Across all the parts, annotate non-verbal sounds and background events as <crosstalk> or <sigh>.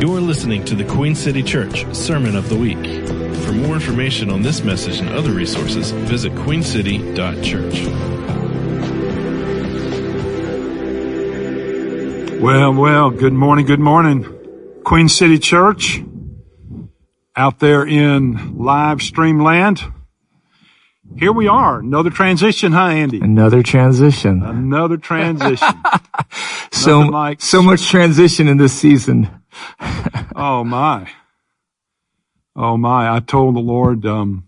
You're listening to the Queen City Church Sermon of the Week. For more information on this message and other resources, visit queencity.church. Well, well, good morning, good morning. Queen City Church out there in live stream land. Here we are. Another transition, huh, Andy? Another transition. Another transition. <laughs> so, like- so much transition in this season. oh my. Oh my. I told the Lord, um,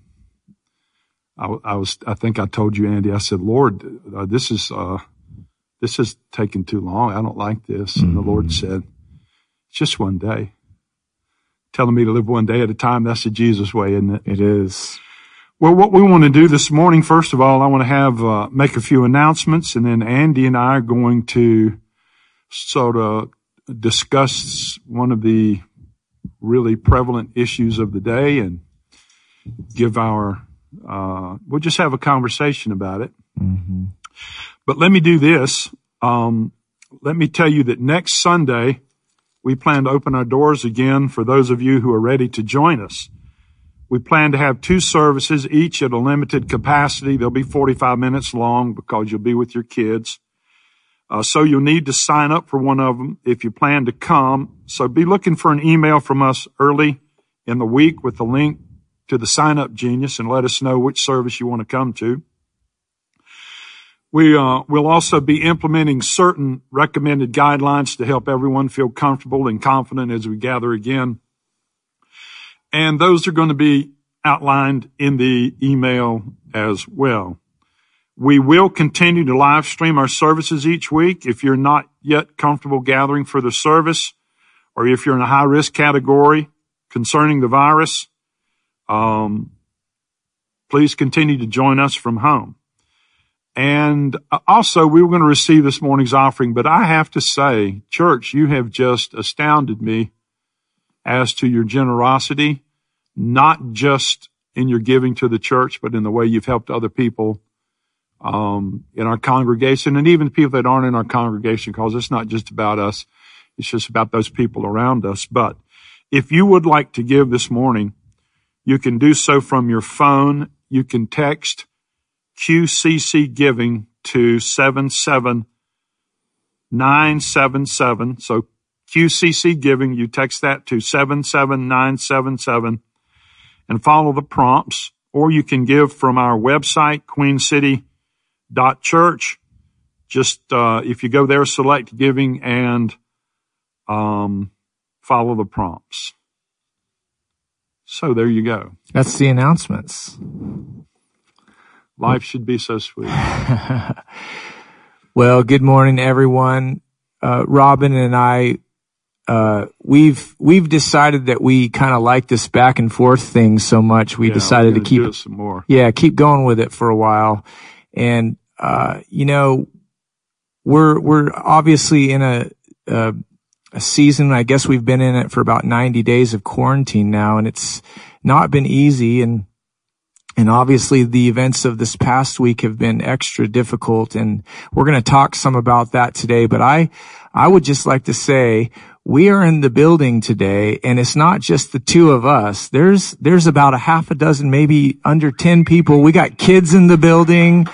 I, I was, I think I told you, Andy, I said, Lord, uh, this is, uh, this is taking too long. I don't like this. And the Lord said, it's just one day. Telling me to live one day at a time. That's the Jesus way, isn't it? It is. Well, what we want to do this morning, first of all, I want to have, uh, make a few announcements and then Andy and I are going to sort of discuss one of the really prevalent issues of the day and give our, uh, we'll just have a conversation about it. But let me do this. Um, let me tell you that next Sunday, we plan to open our doors again for those of you who are ready to join us. We plan to have two services, each at a limited capacity. They'll be 45 minutes long because you'll be with your kids. Uh, so you'll need to sign up for one of them if you plan to come. So be looking for an email from us early in the week with the link to the sign up genius and let us know which service you want to come to. We uh, will also be implementing certain recommended guidelines to help everyone feel comfortable and confident as we gather again. And those are going to be outlined in the email as well. We will continue to live stream our services each week. If you're not yet comfortable gathering for the service, or if you're in a high risk category concerning the virus, um, please continue to join us from home. And uh, also, we were going to receive this morning's offering, but I have to say, church, you have just astounded me as to your generosity, not just in your giving to the church, but in the way you've helped other people um, in our congregation and even people that aren't in our congregation, because it's not just about us. It's just about those people around us. But if you would like to give this morning, you can do so from your phone. You can text QCC giving to 77977. So QCC giving, you text that to 77977 and follow the prompts, or you can give from our website, queencity.church. Just, uh, if you go there, select giving and, um, follow the prompts. So there you go. That's the announcements. Life should be so sweet. <laughs> Well, good morning, everyone. Uh, Robin and I, uh, we've, we've decided that we kind of like this back and forth thing so much. We Yeah, decided to keep it some more. yeah, keep going with it for a while. And, uh, you know, we're, we're obviously in a, a, a season. I guess we've been in it for about 90 days of quarantine now and it's not been easy. And, and obviously the events of this past week have been extra difficult and we're going to talk some about that today. But I, I would just like to say we are in the building today and it's not just the two of us. There's, there's about a half a dozen, maybe under 10 people. We got kids in the building.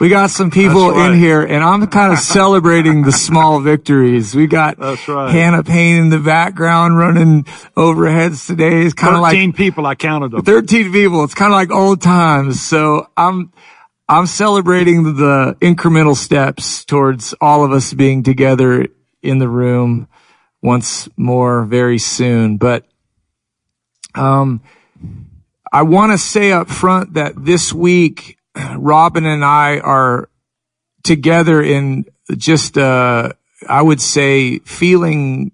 We got some people right. in here and I'm kind of celebrating the small <laughs> victories. We got right. Hannah Payne in the background running overheads today. It's kind of like 13 people, I counted them. 13 people. It's kind of like old times. So I'm, I'm celebrating the incremental steps towards all of us being together in the room once more very soon. But, um, I want to say up front that this week, Robin and I are together in just, uh, I would say feeling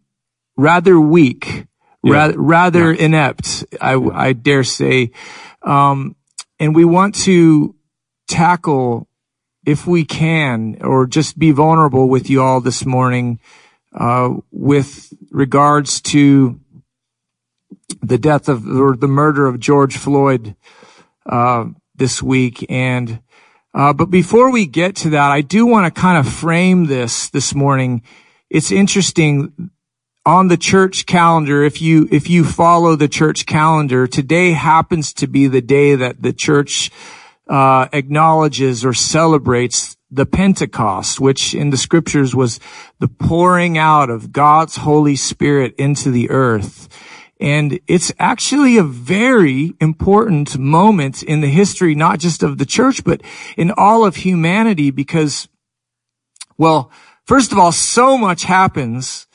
rather weak, rather, rather inept. I, I dare say. Um, and we want to tackle if we can or just be vulnerable with you all this morning, uh, with regards to the death of or the murder of George Floyd, uh, this week. And, uh, but before we get to that, I do want to kind of frame this this morning. It's interesting. on the church calendar, if you, if you follow the church calendar, today happens to be the day that the church, uh, acknowledges or celebrates the Pentecost, which in the scriptures was the pouring out of God's Holy Spirit into the earth. And it's actually a very important moment in the history, not just of the church, but in all of humanity because, well, first of all, so much happens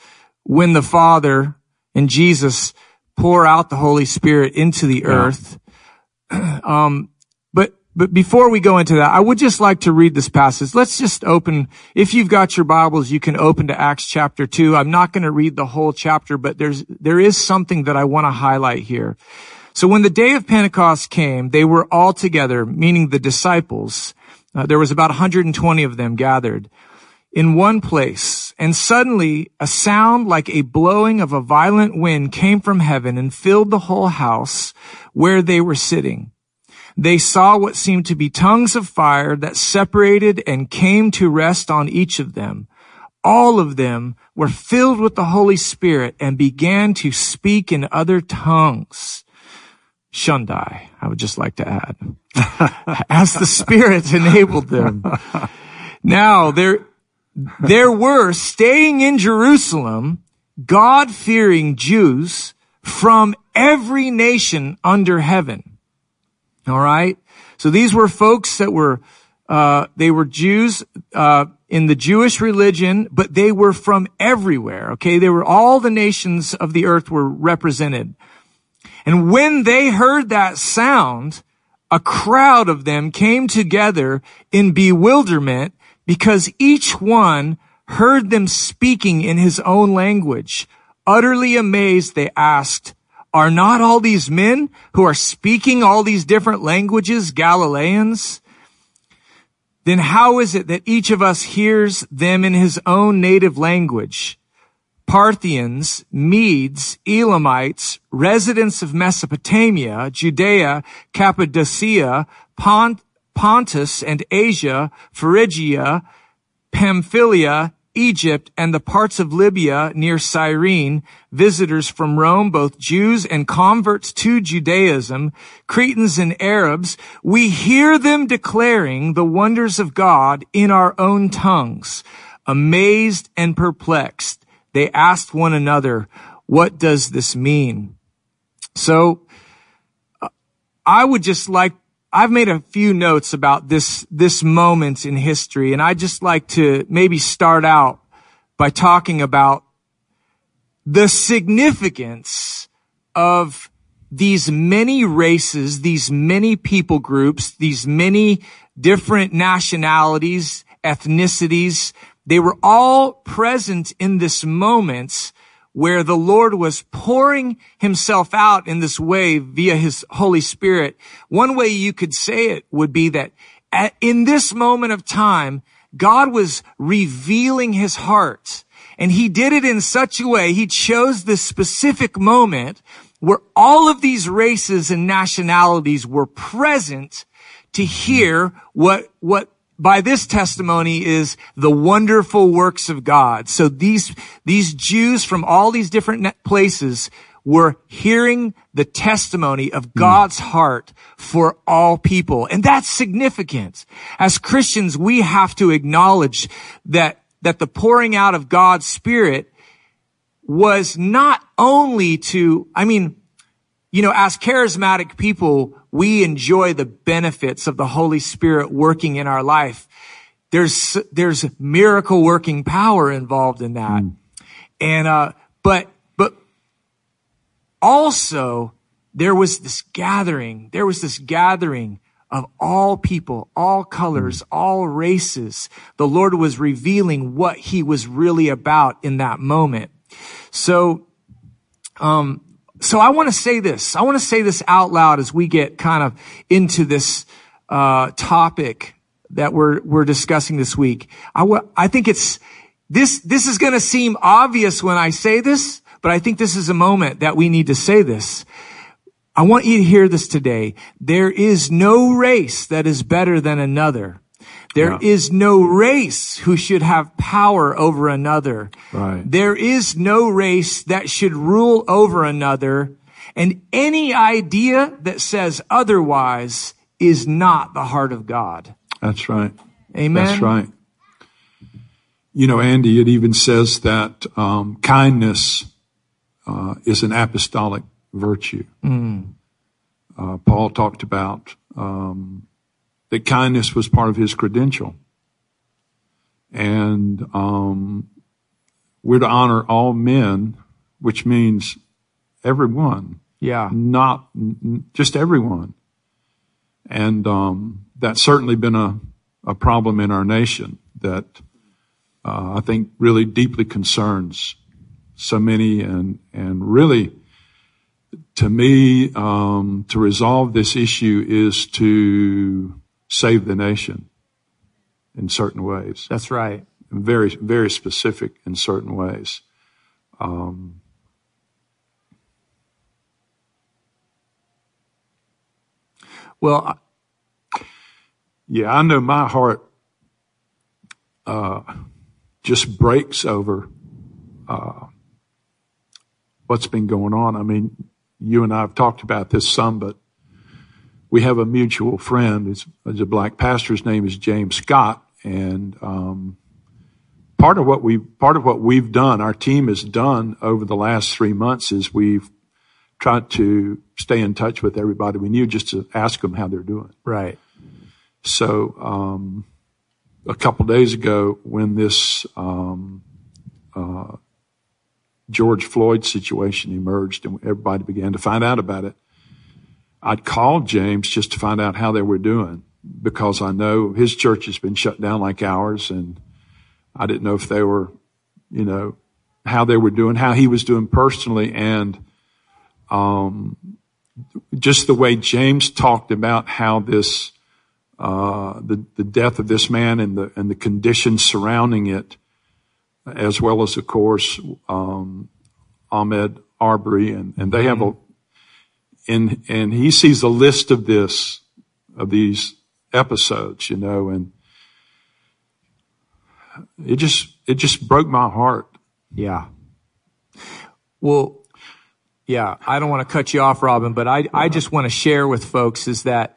when the Father and Jesus pour out the Holy Spirit into the yeah. earth. <clears throat> Um, but, before we go into that, I would just like to read this passage. Let's just open, if you've got your Bibles, you can open to Acts chapter two. I'm not going to read the whole chapter, but there's, there is something that I want to highlight here. So when the day of Pentecost came, they were all together, meaning the disciples. Uh, there was about 120 of them gathered in one place, and suddenly a sound like a blowing of a violent wind came from heaven and filled the whole house where they were sitting. They saw what seemed to be tongues of fire that separated and came to rest on each of them. All of them were filled with the Holy Spirit and began to speak in other tongues. Shundai, I would just like to add, <laughs> as the Spirit enabled them. Now there, there were staying in Jerusalem God fearing Jews from every nation under heaven. All right. So these were folks that were, uh, they were Jews, uh, in the Jewish religion, but they were from everywhere. Okay. They were all the nations of the earth were represented. And when they heard that sound, a crowd of them came together in bewilderment because each one heard them speaking in his own language. Utterly amazed, they asked, are not all these men who are speaking all these different languages Galileans? Then how is it that each of us hears them in his own native language? Parthians, Medes, Elamites, residents of Mesopotamia, Judea, Cappadocia, Pont, Pontus and Asia, Phrygia, Pamphylia, Egypt, and the parts of Libya near Cyrene, visitors from Rome, both Jews and converts to Judaism, Cretans and Arabs, we hear them declaring the wonders of God in our own tongues. Amazed and perplexed, they asked one another, what does this mean? So, uh, I would just like I've made a few notes about this, this moment in history, and I'd just like to maybe start out by talking about the significance of these many races, these many people groups, these many different nationalities, ethnicities. They were all present in this moment where the Lord was pouring himself out in this way via his Holy Spirit. One way you could say it would be that at, in this moment of time, God was revealing his heart. And he did it in such a way, he chose this specific moment where all of these races and nationalities were present to hear what, what by this testimony is the wonderful works of God. So these, these Jews from all these different places were hearing the testimony of hmm. God's heart for all people. And that's significant. As Christians, we have to acknowledge that, that the pouring out of God's Spirit was not only to, I mean, you know, as charismatic people, we enjoy the benefits of the Holy Spirit working in our life. There's, there's miracle working power involved in that. Mm. And, uh, but, but also there was this gathering, there was this gathering of all people, all colors, mm. all races. The Lord was revealing what he was really about in that moment. So, um, so I want to say this. I want to say this out loud as we get kind of into this uh, topic that we're we're discussing this week. I, w- I think it's this. This is going to seem obvious when I say this, but I think this is a moment that we need to say this. I want you to hear this today. There is no race that is better than another. There Yeah. is no race who should have power over another. Right. There is no race that should rule over another. And any idea that says otherwise is not the heart of God. That's right. Amen. That's right. You know, Andy, it even says that um, kindness uh, is an apostolic virtue. Uh, Paul talked about um, that kindness was part of his credential, and um, we're to honor all men, which means everyone, Yeah. not n- just everyone. And um, that's certainly been a, a problem in our nation that uh, I think really deeply concerns so many, and and really, to me, um, to resolve this issue is to save the nation in certain ways, That's right. very very specific in certain ways. Um, Well, Yeah, I know my heart uh, just breaks over uh, what's been going on. I mean, you and I have talked about this some, but we have a mutual friend. It's, it's a black pastor. His name is James Scott, and um, part of what we part of what we've done, our team has done over the last three months, is we've tried to stay in touch with everybody we knew, just to ask them how they're doing. right. So um, a couple days ago, when this um, uh, George Floyd situation emerged and everybody began to find out about it, I'd called James just to find out how they were doing because I know his church has been shut down like ours, and I didn't know if they were, you know, how they were doing, how he was doing personally, and um, just the way James talked about how this uh, the the death of this man and the and the conditions surrounding it, as well as of course um, Ahmaud Arbery, and and they have a and and he sees a list of this of these episodes, you know, and it just it just broke my heart. Yeah. Well, yeah, I don't want to cut you off, Robin, but I, I just want to share with folks is that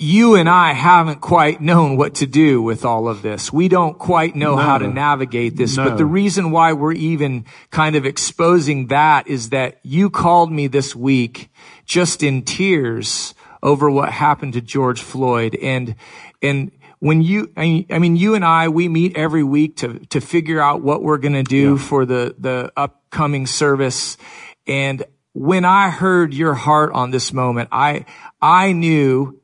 you and I haven't quite known what to do with all of this. We don't quite know how to navigate this, No. but the reason why we're even kind of exposing that is that you called me this week just in tears over what happened to George Floyd and, and when you, I mean, I mean, you and I, we meet every week to, to figure out what we're going to do for the, the upcoming service. And when I heard your heart on this moment, I, I knew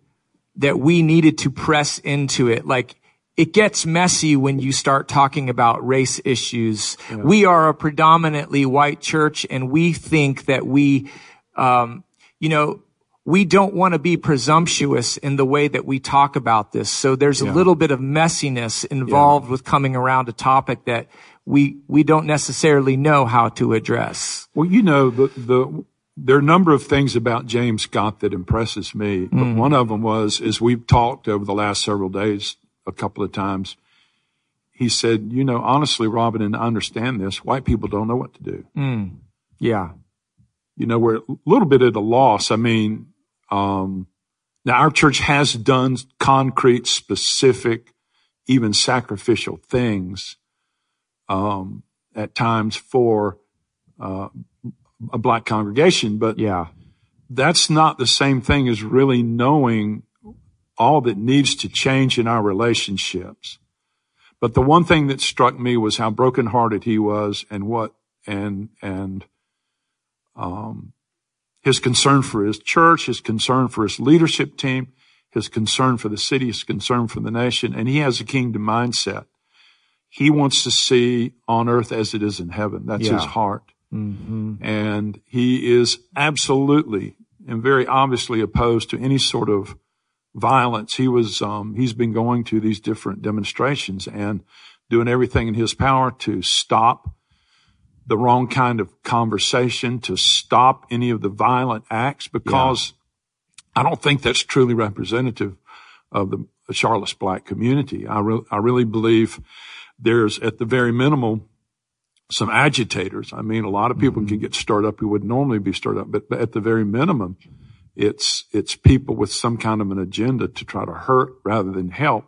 that we needed to press into it. Like it gets messy when you start talking about race issues. We are a predominantly white church and we think that we, um, you know, we don't want to be presumptuous in the way that we talk about this. So there's a little bit of messiness involved with coming around a topic that we, we don't necessarily know how to address. Well, you know, the, the, there are a number of things about James Scott that impresses me, but one of them was, as we've talked over the last several days, a couple of times, he said, you know, honestly, Robin, and I understand this, white people don't know what to do. Yeah. You know, we're a little bit at a loss. I mean, um, now our church has done concrete, specific, even sacrificial things, um, at times for, uh, a black congregation, but Yeah. that's not the same thing as really knowing all that needs to change in our relationships. But the one thing that struck me was how brokenhearted he was and what, and, and, um, his concern for his church, his concern for his leadership team, his concern for the city, his concern for the nation, and he has a kingdom mindset. He wants to see on earth as it is in heaven. That's Yeah. his heart Mm-hmm. and he is absolutely and very obviously opposed to any sort of violence. He was, um, he's been going to these different demonstrations and doing everything in his power to stop the wrong kind of conversation, to stop any of the violent acts because I don't think that's truly representative of the, the Charlotte's black community. I, re- I really believe there's at the very minimal some agitators. I mean, a lot of people mm-hmm. can get stirred up who would normally be stirred up, but, but at the very minimum, it's, it's people with some kind of an agenda to try to hurt rather than help.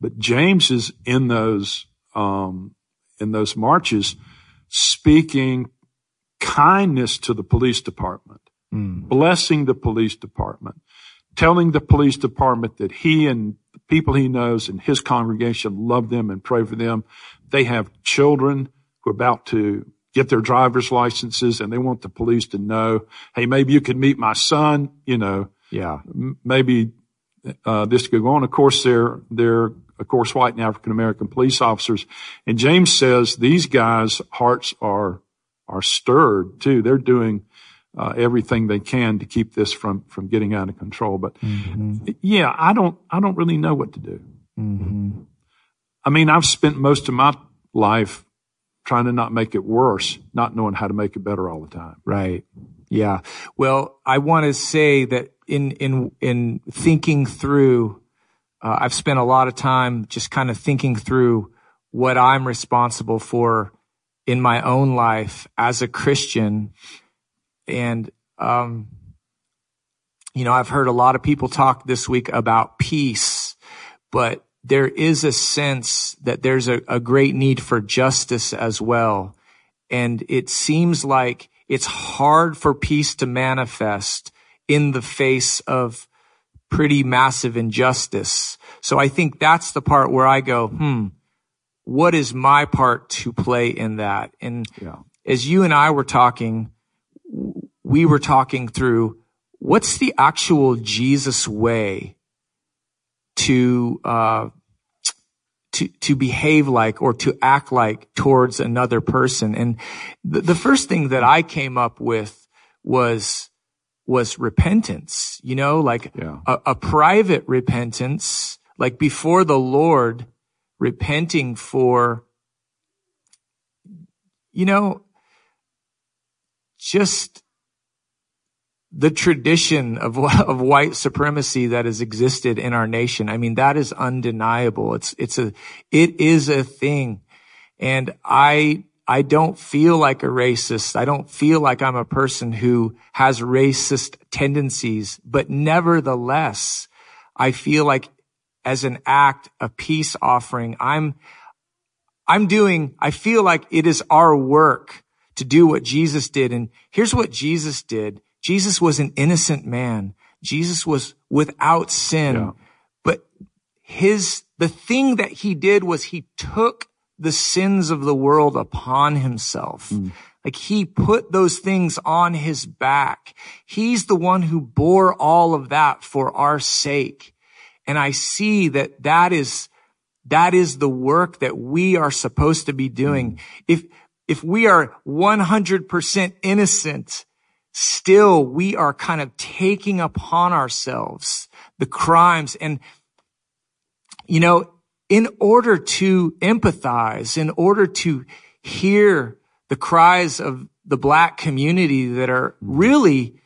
But James is in those, um, in those marches speaking kindness to the police department, mm. blessing the police department, telling the police department that he and the people he knows and his congregation love them and pray for them. They have children who are about to get their driver's licenses and they want the police to know, hey, maybe you could meet my son, you know. Yeah. M- maybe uh, this could go on. Of course, they're, they're, of course, white and African American police officers. And James says these guys' hearts are, are stirred too. They're doing uh, everything they can to keep this from, from getting out of control. But mm-hmm. yeah, I don't, I don't really know what to do. Mm-hmm. I mean, I've spent most of my life trying to not make it worse, not knowing how to make it better all the time. Right. Yeah. Well, I want to say that in, in, in thinking through, uh, I've spent a lot of time just kind of thinking through what I'm responsible for in my own life as a Christian. And, um, you know, I've heard a lot of people talk this week about peace, but there is a sense that there's a, a great need for justice as well. And it seems like it's hard for peace to manifest in the face of pretty massive injustice. So I think that's the part where I go, hmm, what is my part to play in that? And yeah. as you and I were talking, we were talking through what's the actual Jesus way to uh, to to behave like or to act like towards another person. And the, the first thing that I came up with was was repentance. You know, like yeah. a, a private repentance, like before the Lord, repenting for you know just the tradition of, <laughs> of white supremacy that has existed in our nation. I mean, that is undeniable. It's, it's a, it is a thing. And I, I don't feel like a racist. I don't feel like I'm a person who has racist tendencies, but nevertheless, I feel like as an act, a peace offering, I'm, I'm doing, I feel like it is our work to do what Jesus did. And here's what Jesus did. Jesus was an innocent man. Jesus was without sin, yeah. but his, the thing that he did was he took the sins of the world upon himself. Mm. Like he put those things on his back. He's the one who bore all of that for our sake. And I see that that is, that is the work that we are supposed to be doing. Mm. If, if we are 100% innocent, still we are kind of taking upon ourselves the crimes. And, you know, in order to empathize, in order to hear the cries of the black community that are really,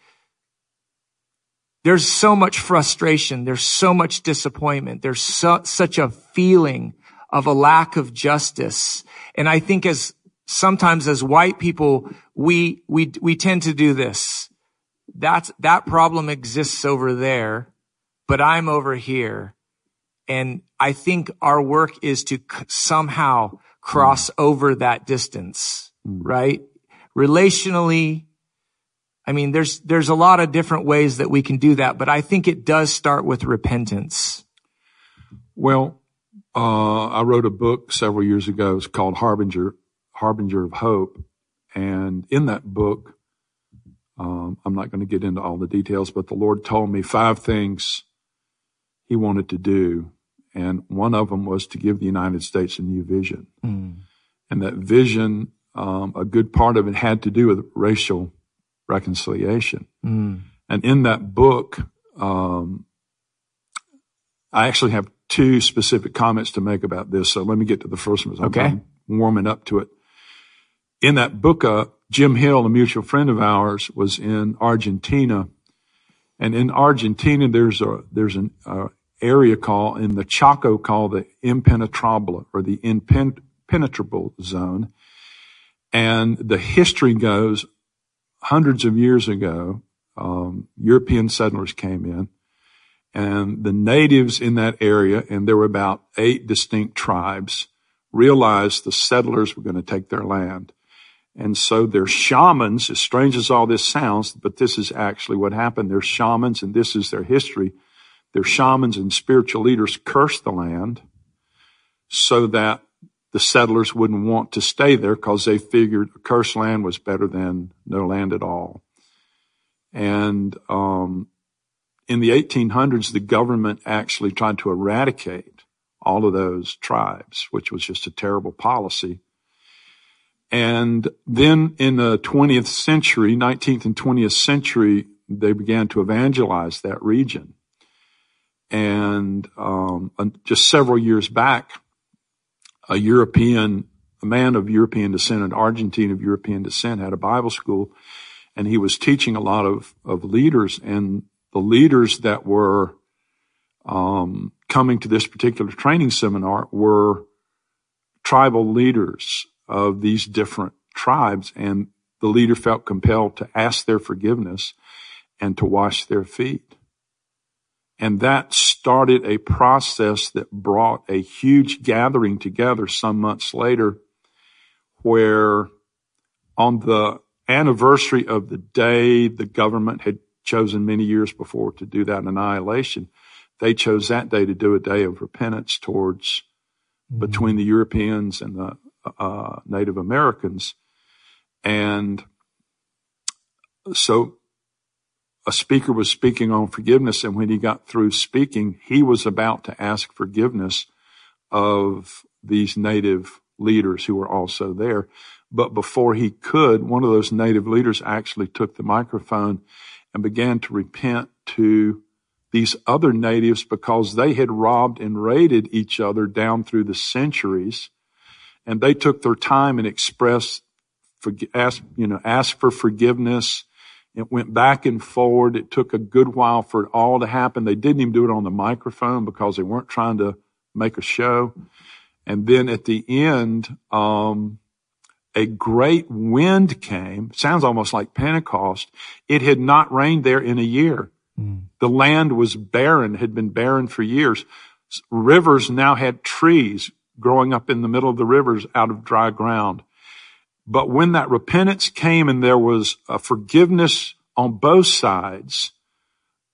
there's so much frustration. There's so much disappointment. There's so, such a feeling of a lack of justice. And I think as sometimes as white people, we, we, we tend to do this. That's, that problem exists over there, but I'm over here. And I think our work is to somehow cross over that distance, mm. right? Relationally, I mean, there's, there's a lot of different ways that we can do that, but I think it does start with repentance. Well, uh, I wrote a book several years ago. It's called Harbinger Harbinger of Hope. And in that book, um, I'm not going to get into all the details, but the Lord told me five things He wanted to do. And one of them was to give the United States a new vision. Mm. And that vision, um, a good part of it had to do with racial reconciliation. Mm. And in that book, um, I actually have two specific comments to make about this. So let me get to the first one. Okay. I'm warming up to it in that book, Jim Hill, a mutual friend of ours, was in Argentina. And in Argentina, there's a, there's an, uh, area called, in the Chaco called the impenetrable or the impenetrable zone. And the history goes hundreds of years ago, um, European settlers came in and the natives in that area, and there were about eight distinct tribes, realized the settlers were going to take their land. And so they're shamans, as strange as all this sounds, but this is actually what happened. They're shamans, and this is their history. Their shamans and spiritual leaders cursed the land so that the settlers wouldn't want to stay there because they figured a cursed land was better than no land at all. And um, in the 1800s, the government actually tried to eradicate all of those tribes, which was just a terrible policy. And then in the 20th century, 19th and 20th century, they began to evangelize that region. And um, just several years back, a European, a man of European descent, an Argentine of European descent, had a Bible school, and he was teaching a lot of of leaders, and the leaders that were um, coming to this particular training seminar were tribal leaders of these different tribes, and the leader felt compelled to ask their forgiveness and to wash their feet. And that started a process that brought a huge gathering together some months later where on the anniversary of the day the government had chosen many years before to do that annihilation, they chose that day to do a day of repentance towards mm-hmm. between the Europeans and the uh, Native Americans. And so a speaker was speaking on forgiveness. And when he got through speaking, he was about to ask forgiveness of these native leaders who were also there. But before he could, one of those native leaders actually took the microphone and began to repent to these other natives because they had robbed and raided each other down through the centuries. And they took their time and expressed, asked, you know, asked for forgiveness. It went back and forward. It took a good while for it all to happen. They didn't even do it on the microphone because they weren't trying to make a show. And then at the end, um, a great wind came. Sounds almost like Pentecost. It had not rained there in a year. Mm. The land was barren, had been barren for years. Rivers now had trees growing up in the middle of the rivers out of dry ground. But when that repentance came and there was a forgiveness on both sides,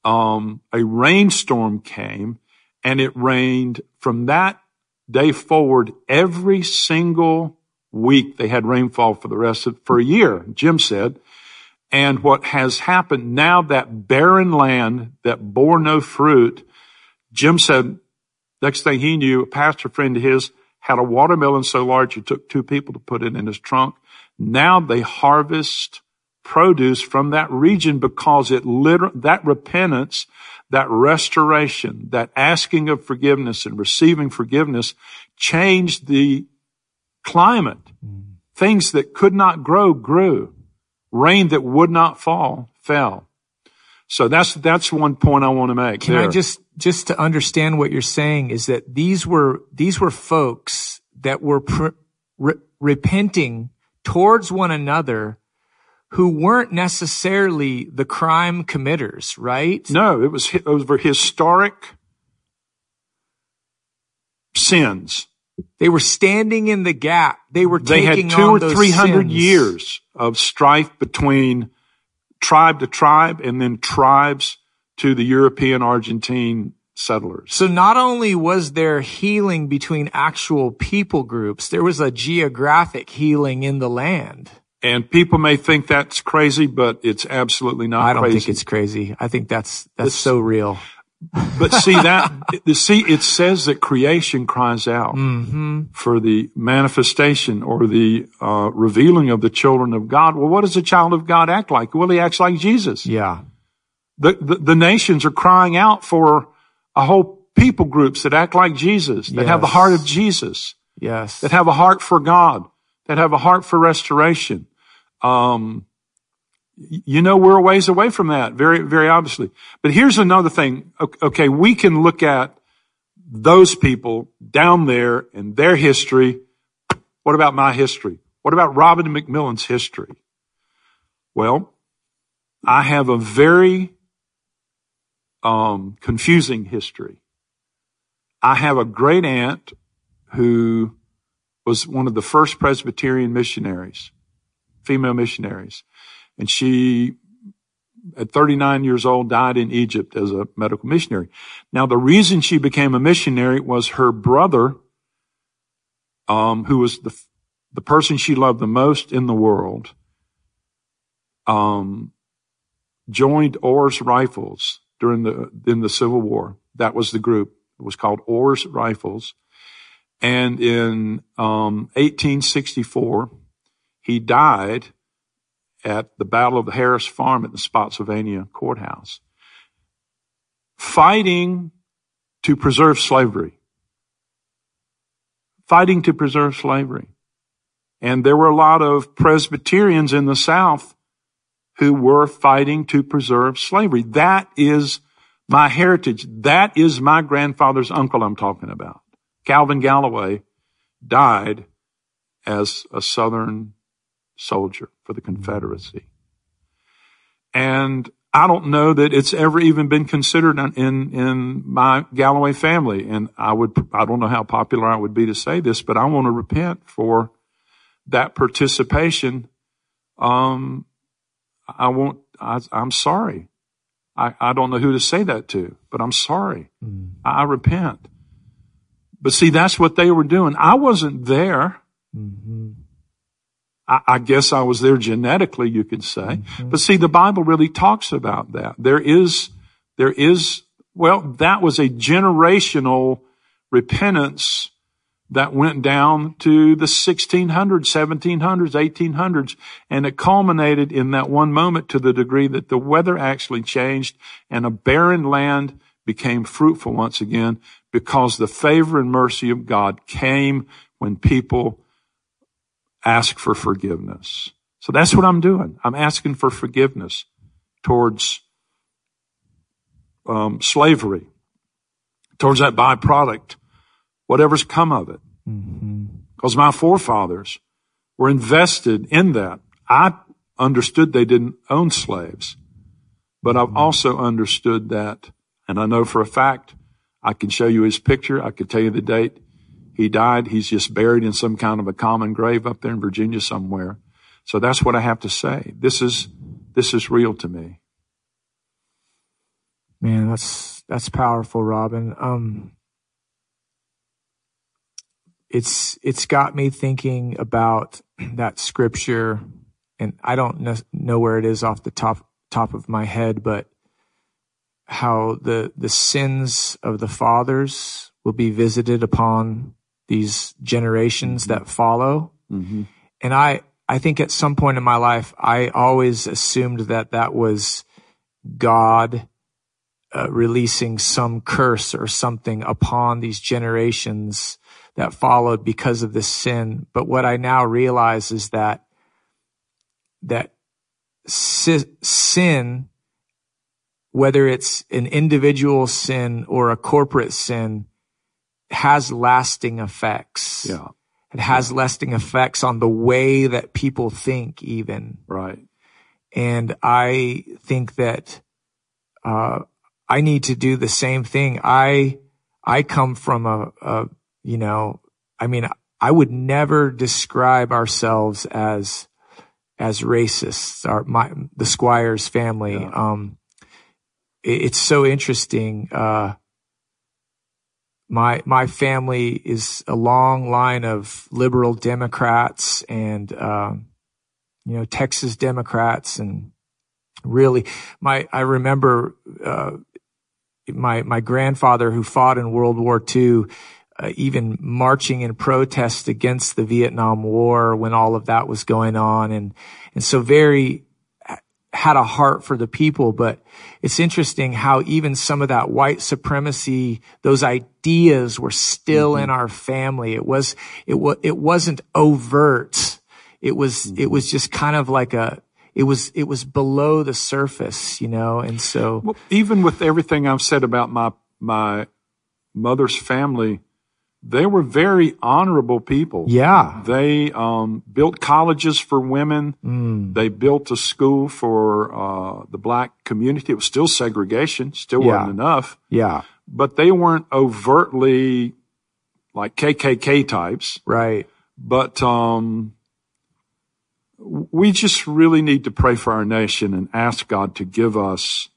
um, a rainstorm came and it rained from that day forward every single week they had rainfall for the rest of, for a year, Jim said. And what has happened now that barren land that bore no fruit, Jim said, next thing he knew, a pastor friend of his had a watermelon so large it took two people to put it in his trunk. Now they harvest produce from that region because it liter- that repentance, that restoration, that asking of forgiveness and receiving forgiveness changed the climate. Mm. Things that could not grow grew. Rain that would not fall fell. So that's that's one point I want to make. Can there. I just just to understand what you're saying is that these were these were folks that were pre- re- repenting towards one another who weren't necessarily the crime committers, right? No, it was it over historic sins they were standing in the gap. They were they had two or three hundred years of strife between tribe to tribe and then tribes to the European Argentine settlers. So not only was there healing between actual people groups, there was a geographic healing in the land. And people may think that's crazy, but it's absolutely not crazy. I don't crazy. think it's crazy. I think that's, that's it's, so real. But see that, the see, it says that creation cries out mm-hmm. for the manifestation or the uh, revealing of the children of God. Well, what does a child of God act like? Well, he acts like Jesus. Yeah. The, the, the nations are crying out for a whole people groups that act like Jesus, that yes. have the heart of Jesus. Yes. That have a heart for God, that have a heart for restoration. Um, you know, we're a ways away from that, very, very obviously. But here's another thing. Okay, we can look at those people down there and their history. What about my history? What about Robin McMillan's history? Well, I have a very um, confusing history. I have a great aunt who was one of the first Presbyterian missionaries, female missionaries. And she, at 39 years old, died in Egypt as a medical missionary. Now, the reason she became a missionary was her brother, um, who was the, the person she loved the most in the world, um, joined Orr's Rifles during the, in the Civil War. That was the group. It was called Orr's Rifles. And in um, 1864, he died at the Battle of the Harris Farm at the Spotsylvania courthouse, fighting to preserve slavery. Fighting to preserve slavery. And there were a lot of Presbyterians in the South who were fighting to preserve slavery. That is my heritage. That is my grandfather's uncle I'm talking about. Calvin Galloway died as a Southern soldier for the Confederacy. And I don't know that it's ever even been considered in, in my Galloway family. And I would, I don't know how popular I would be to say this, but I want to repent for that participation. Um, I won't, I, am sorry. I, I don't know who to say that to, but I'm sorry. Mm. I, I repent. But see, that's what they were doing. I wasn't there. Mm-hmm. I, I, guess I was there genetically, you could say. Mm-hmm. But see, the Bible really talks about that. There is, there is, well, that was a generational repentance that went down to the 1600s, 1700s, 1800s, and it culminated in that one moment to the degree that the weather actually changed and a barren land became fruitful once again because the favor and mercy of God came when people asked for forgiveness. So that's what I'm doing. I'm asking for forgiveness towards um, slavery, towards that byproduct whatever's come of it. Because mm-hmm. my forefathers were invested in that. I understood they didn't own slaves, but I've mm-hmm. also understood that, and I know for a fact, I can show you his picture. I could tell you the date he died. He's just buried in some kind of a common grave up there in Virginia somewhere. So that's what I have to say. This is, this is real to me. Man, that's, that's powerful, Robin. Um, it's it's got me thinking about <clears throat> that scripture and I don't know where it is off the top top of my head but how the the sins of the fathers will be visited upon these generations mm-hmm. that follow mm-hmm. and I I think at some point in my life I always assumed that that was God uh, releasing some curse or something upon these generations that followed because of this sin. But what I now realize is that, that sin, whether it's an individual sin or a corporate sin, has lasting effects. Yeah. It has yeah. lasting effects on the way that people think even. Right. And I think that, uh, I need to do the same thing. I, I come from a, a you know, I mean, I would never describe ourselves as, as racists, our, my, the Squires family. Yeah. Um, it, it's so interesting. Uh, my, my family is a long line of liberal Democrats and, um, you know, Texas Democrats and really my, I remember, uh, my, my grandfather who fought in World War II, uh, even marching in protest against the Vietnam War when all of that was going on. And, and so very had a heart for the people, but it's interesting how even some of that white supremacy, those ideas were still mm-hmm. in our family. It was, it was, it wasn't overt. It was, mm-hmm. it was just kind of like a, it was, it was below the surface, you know? And so. Well, even with everything I've said about my, my mother's family, they were very honorable people. Yeah. They um, built colleges for women. Mm. They built a school for uh, the black community. It was still segregation, still Yeah. wasn't enough, Yeah. but they weren't overtly like KKK types. Right. But um, we just really need to pray for our nation and ask God to give us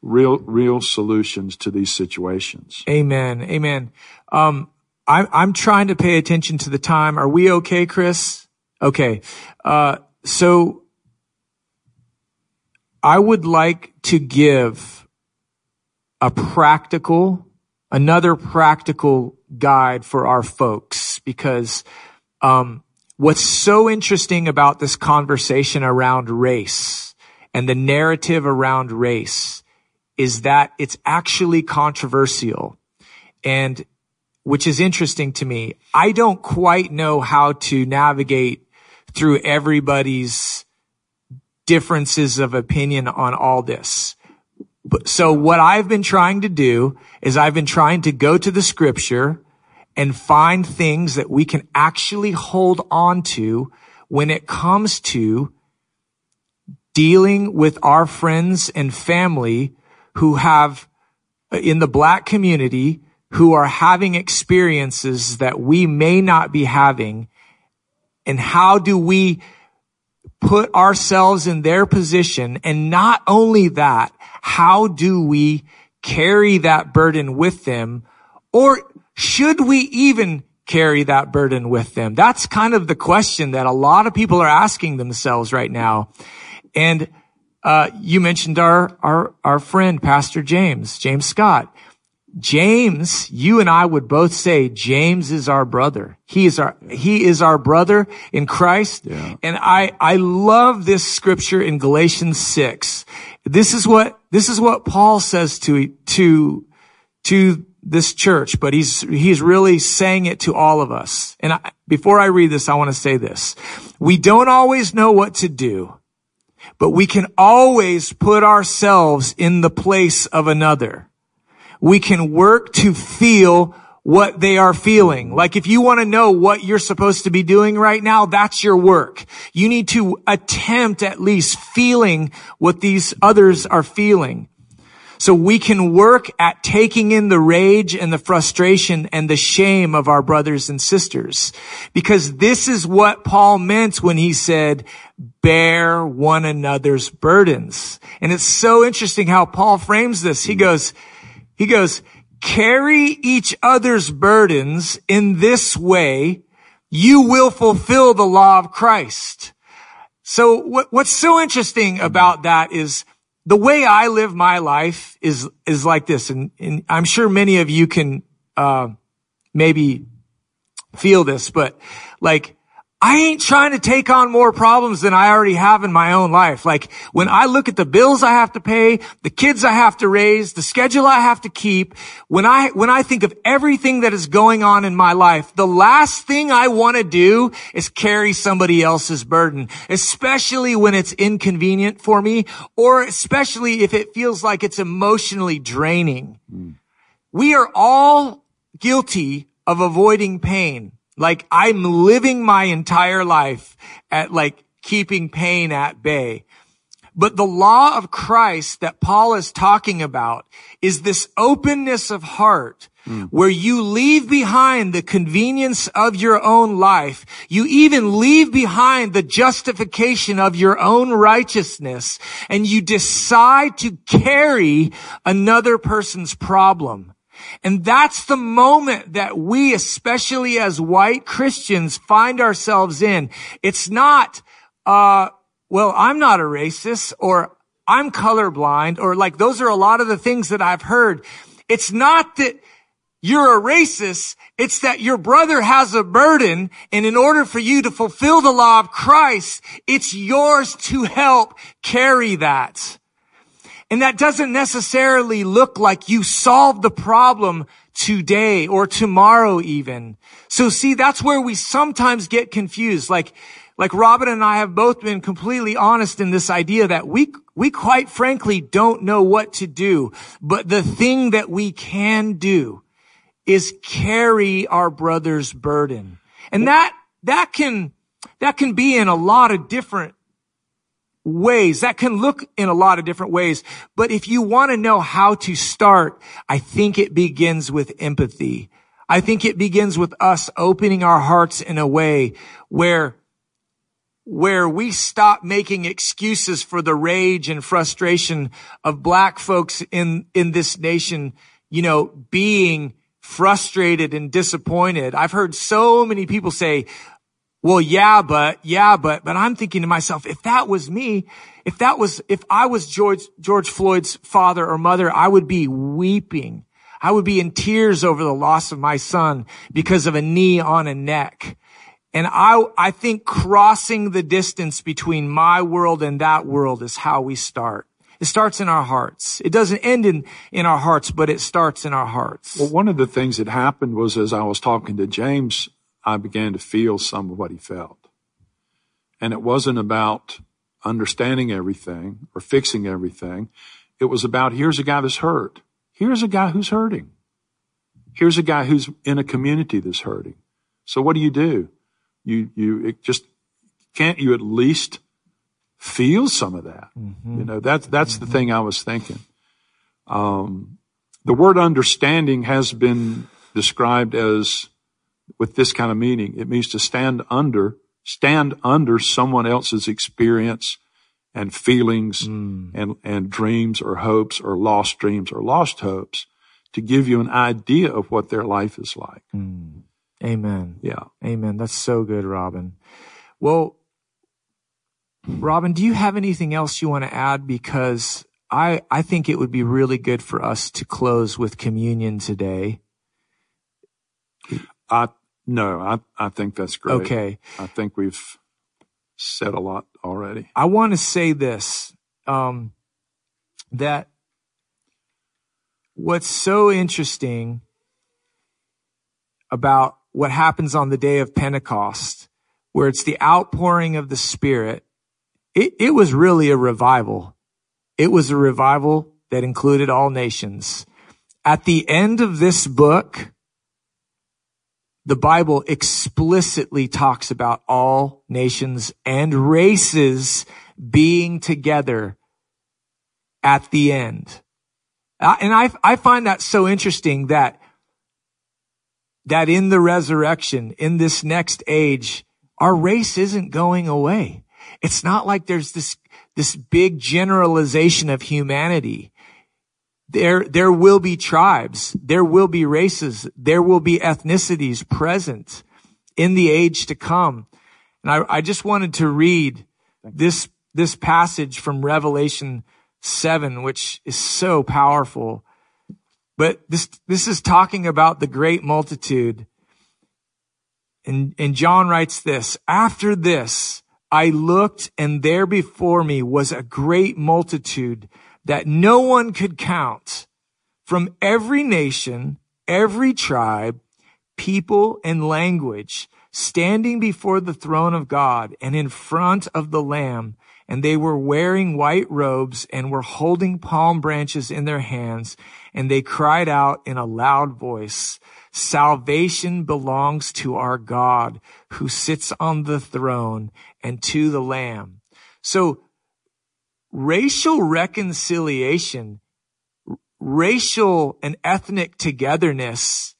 real, real solutions to these situations. Amen. Amen. Um, I'm, I'm trying to pay attention to the time. Are we okay, Chris? Okay. Uh, so I would like to give a practical, another practical guide for our folks because, um, what's so interesting about this conversation around race and the narrative around race is that it's actually controversial and which is interesting to me. I don't quite know how to navigate through everybody's differences of opinion on all this. So what I've been trying to do is I've been trying to go to the scripture and find things that we can actually hold on to when it comes to dealing with our friends and family who have uh, in the black community who are having experiences that we may not be having and how do we put ourselves in their position? And not only that how do we carry that burden with them? Or should we even carry that burden with them? That's kind of the question that a lot of people are asking themselves right now. And uh, you mentioned our our our friend Pastor James James Scott James, you and I would both say James is our brother. He is our, he is our brother in Christ. Yeah. And I, I love this scripture in Galatians 6. This is what, this is what Paul says to, to, to this church, but he's, he's really saying it to all of us. And I, before I read this, I want to say this. We don't always know what to do, but we can always put ourselves in the place of another we can work to feel what they are feeling. Like if you want to know what you're supposed to be doing right now, that's your work. You need to attempt at least feeling what these others are feeling. So we can work at taking in the rage and the frustration and the shame of our brothers and sisters. Because this is what Paul meant when he said, bear one another's burdens. And it's so interesting how Paul frames this. He goes, he goes, carry each other's burdens in this way. You will fulfill the law of Christ. So what, what's so interesting about that is the way I live my life is, is like this. And, and I'm sure many of you can, uh, maybe feel this, but like, I ain't trying to take on more problems than I already have in my own life. Like when I look at the bills I have to pay, the kids I have to raise, the schedule I have to keep, when I, when I think of everything that is going on in my life, the last thing I want to do is carry somebody else's burden, especially when it's inconvenient for me or especially if it feels like it's emotionally draining. Hmm. We are all guilty of avoiding pain. Like I'm living my entire life at like keeping pain at bay. But the law of Christ that Paul is talking about is this openness of heart hmm. where you leave behind the convenience of your own life. You even leave behind the justification of your own righteousness and you decide to carry another person's problem. And that's the moment that we, especially as white Christians, find ourselves in. It's not, uh, well, I'm not a racist or I'm colorblind or like those are a lot of the things that I've heard. It's not that you're a racist. It's that your brother has a burden. And in order for you to fulfill the law of Christ, it's yours to help carry that. And that doesn't necessarily look like you solved the problem today or tomorrow even. So see, that's where we sometimes get confused. Like like Robin and I have both been completely honest in this idea that we, we quite frankly don't know what to do. But the thing that we can do is carry our brother's burden. And that, that can, that can be in a lot of different ways. That can look in a lot of different ways. But if you want to know how to start, I think it begins with empathy. I think it begins with us opening our hearts in a way where where we stop making excuses for the rage and frustration of black folks in, in this nation, you know, being frustrated and disappointed. I've heard so many people say, well, yeah, but, yeah, but, but I'm thinking to myself, if that was me, if that was, if I was George, George Floyd's father or mother, I would be weeping. I would be in tears over the loss of my son because of a knee on a neck. And I, I think crossing the distance between my world and that world is how we start. It starts in our hearts. It doesn't end in, in our hearts, but it starts in our hearts. Well, one of the things that happened was as I was talking to James, I began to feel some of what he felt. And it wasn't about understanding everything or fixing everything. It was about here's a guy that's hurt. Here's a guy who's hurting. Here's a guy who's in a community that's hurting. So what do you do? you, you, it just, can't you at least feel some of that? Mm-hmm. You know, that's, that's mm-hmm. the thing I was thinking. Um, the word understanding has been described as with this kind of meaning. It means to stand under, stand under someone else's experience and feelings mm. and, and dreams or hopes or lost dreams or lost hopes to give you an idea of what their life is like. Mm. Amen. Yeah. Amen. That's so good, Robin. Well, Robin, do you have anything else you want to add? Because I, I think it would be really good for us to close with communion today. I, no, I, I think that's great. Okay. I think we've said a lot already. I want to say this, um, that what's so interesting about what happens on the day of Pentecost, where it's the outpouring of the Spirit, it, it was really a revival. It was a revival that included all nations. At the end of this book, the Bible explicitly talks about all nations and races being together at the end. And I, I find that so interesting that that in the resurrection, in this next age, our race isn't going away. It's not like there's this, this big generalization of humanity. There, there will be tribes. There will be races. There will be ethnicities present in the age to come. And I, I just wanted to read this, this passage from Revelation 7, which is so powerful. But this, this is talking about the great multitude. And, and John writes this, after this, I looked and there before me was a great multitude that no one could count from every nation, every tribe, people and language standing before the throne of God and in front of the Lamb and they were wearing white robes and were holding palm branches in their hands. And they cried out in a loud voice, salvation belongs to our God who sits on the throne and to the lamb. So racial reconciliation, racial and ethnic togetherness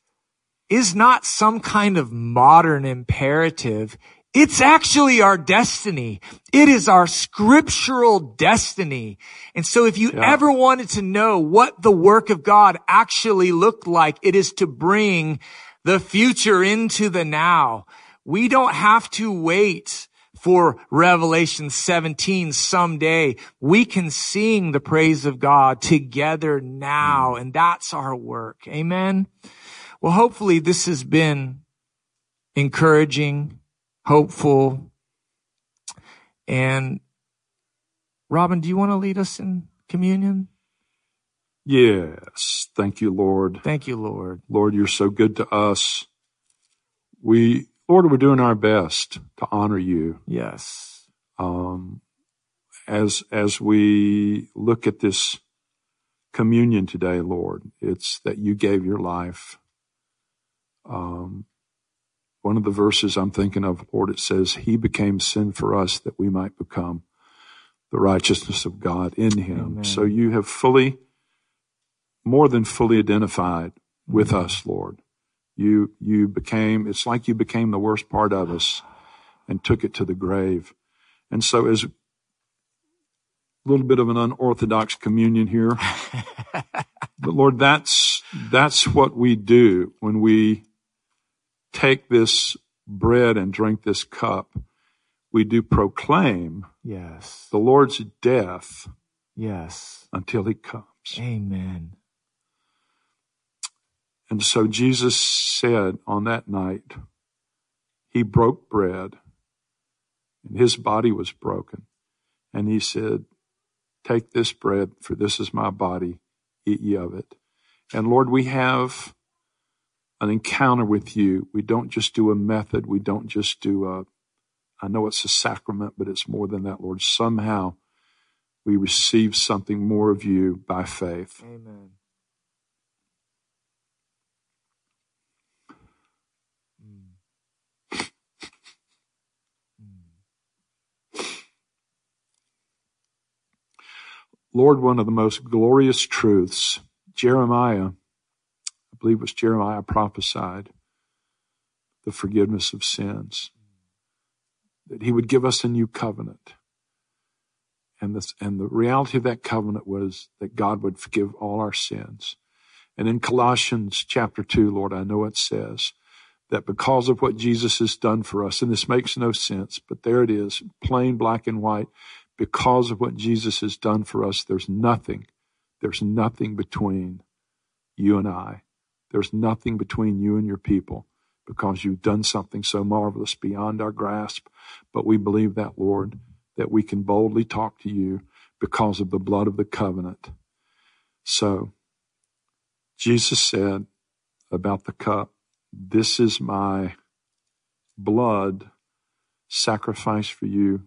is not some kind of modern imperative. It's actually our destiny. It is our scriptural destiny. And so if you yeah. ever wanted to know what the work of God actually looked like, it is to bring the future into the now. We don't have to wait for Revelation 17 someday. We can sing the praise of God together now. And that's our work. Amen. Well, hopefully this has been encouraging hopeful. And Robin, do you want to lead us in communion? Yes. Thank you, Lord. Thank you, Lord. Lord, you're so good to us. We, Lord, we're doing our best to honor you. Yes. Um, as, as we look at this communion today, Lord, it's that you gave your life. Um, one of the verses I'm thinking of, Lord, it says, He became sin for us that we might become the righteousness of God in Him. Amen. So you have fully, more than fully identified with Mm-hmm. us, Lord. You, you became, it's like you became the worst part of us and took it to the grave. And so as a little bit of an unorthodox communion here, <laughs> but Lord, that's, that's what we do when we take this bread and drink this cup. We do proclaim Yes. the Lord's death Yes. until he comes. Amen. And so Jesus said on that night, he broke bread and his body was broken. And he said, take this bread for this is my body. Eat ye of it. And Lord, we have an encounter with you. We don't just do a method. We don't just do a, I know it's a sacrament, but it's more than that, Lord. Somehow we receive something more of you by faith. Amen. Lord, one of the most glorious truths, Jeremiah, I believe it was Jeremiah prophesied the forgiveness of sins, that he would give us a new covenant. And this, and the reality of that covenant was that God would forgive all our sins. And in Colossians chapter two, Lord, I know it says that because of what Jesus has done for us, and this makes no sense, but there it is, plain black and white, because of what Jesus has done for us, there's nothing, there's nothing between you and I. There's nothing between you and your people because you've done something so marvelous beyond our grasp. But we believe that, Lord, that we can boldly talk to you because of the blood of the covenant. So, Jesus said about the cup, This is my blood sacrificed for you.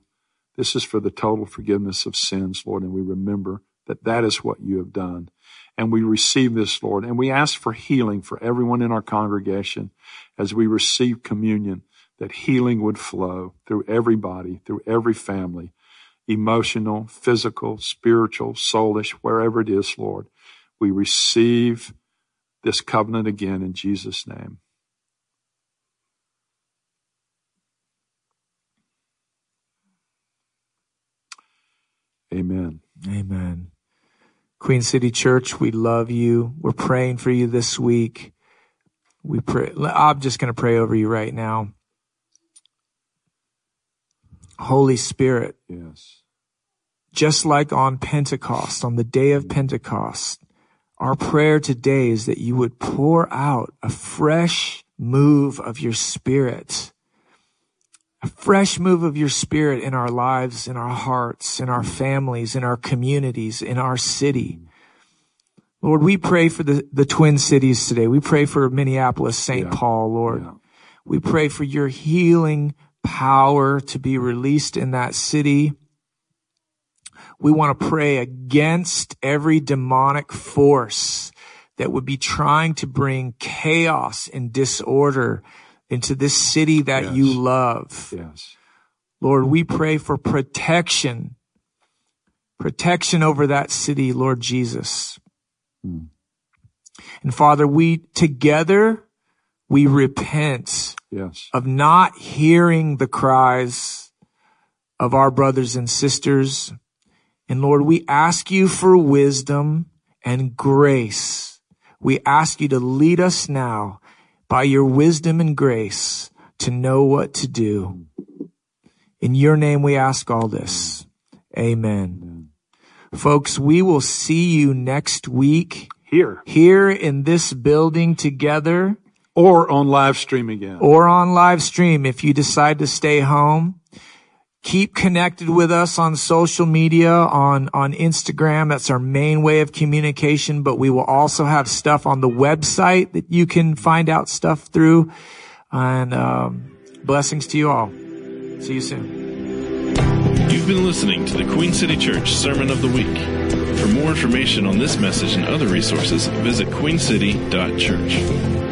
This is for the total forgiveness of sins, Lord, and we remember that that is what you have done. And we receive this, Lord, and we ask for healing for everyone in our congregation as we receive communion, that healing would flow through everybody, through every family, emotional, physical, spiritual, soulish, wherever it is, Lord. We receive this covenant again in Jesus' name. Amen. Amen. Queen City Church, we love you. We're praying for you this week. We pray. I'm just going to pray over you right now. Holy Spirit, Yes. just like on Pentecost, on the day of Pentecost, our prayer today is that you would pour out a fresh move of your spirit, a fresh move of your spirit in our lives, in our hearts, in our families, in our communities, in our city. Lord, we pray for the, the twin cities today. We pray for Minneapolis, St. Yeah. Paul, Lord. Yeah. We pray for your healing power to be released in that city. We want to pray against every demonic force that would be trying to bring chaos and disorder into this city that Yes. you love. Yes. Lord, we pray for protection, protection over that city, Lord Jesus. Hmm. And Father, we together, we repent Yes. of not hearing the cries of our brothers and sisters. And Lord, we ask you for wisdom and grace. We ask you to lead us now by your wisdom and grace to know what to do. In your name we ask all this. Amen. Folks, we will see you next week Here here in this building together or on live stream again. or on live stream if you decide to stay home. Keep connected with us on social media, on, on Instagram. That's our main way of communication, but we will also have stuff on the website that you can find out stuff through. And, um, Blessings to you all. See you soon. You've been listening to the Queen City Church Sermon of the Week. For more information on this message and other resources, visit queencity.church.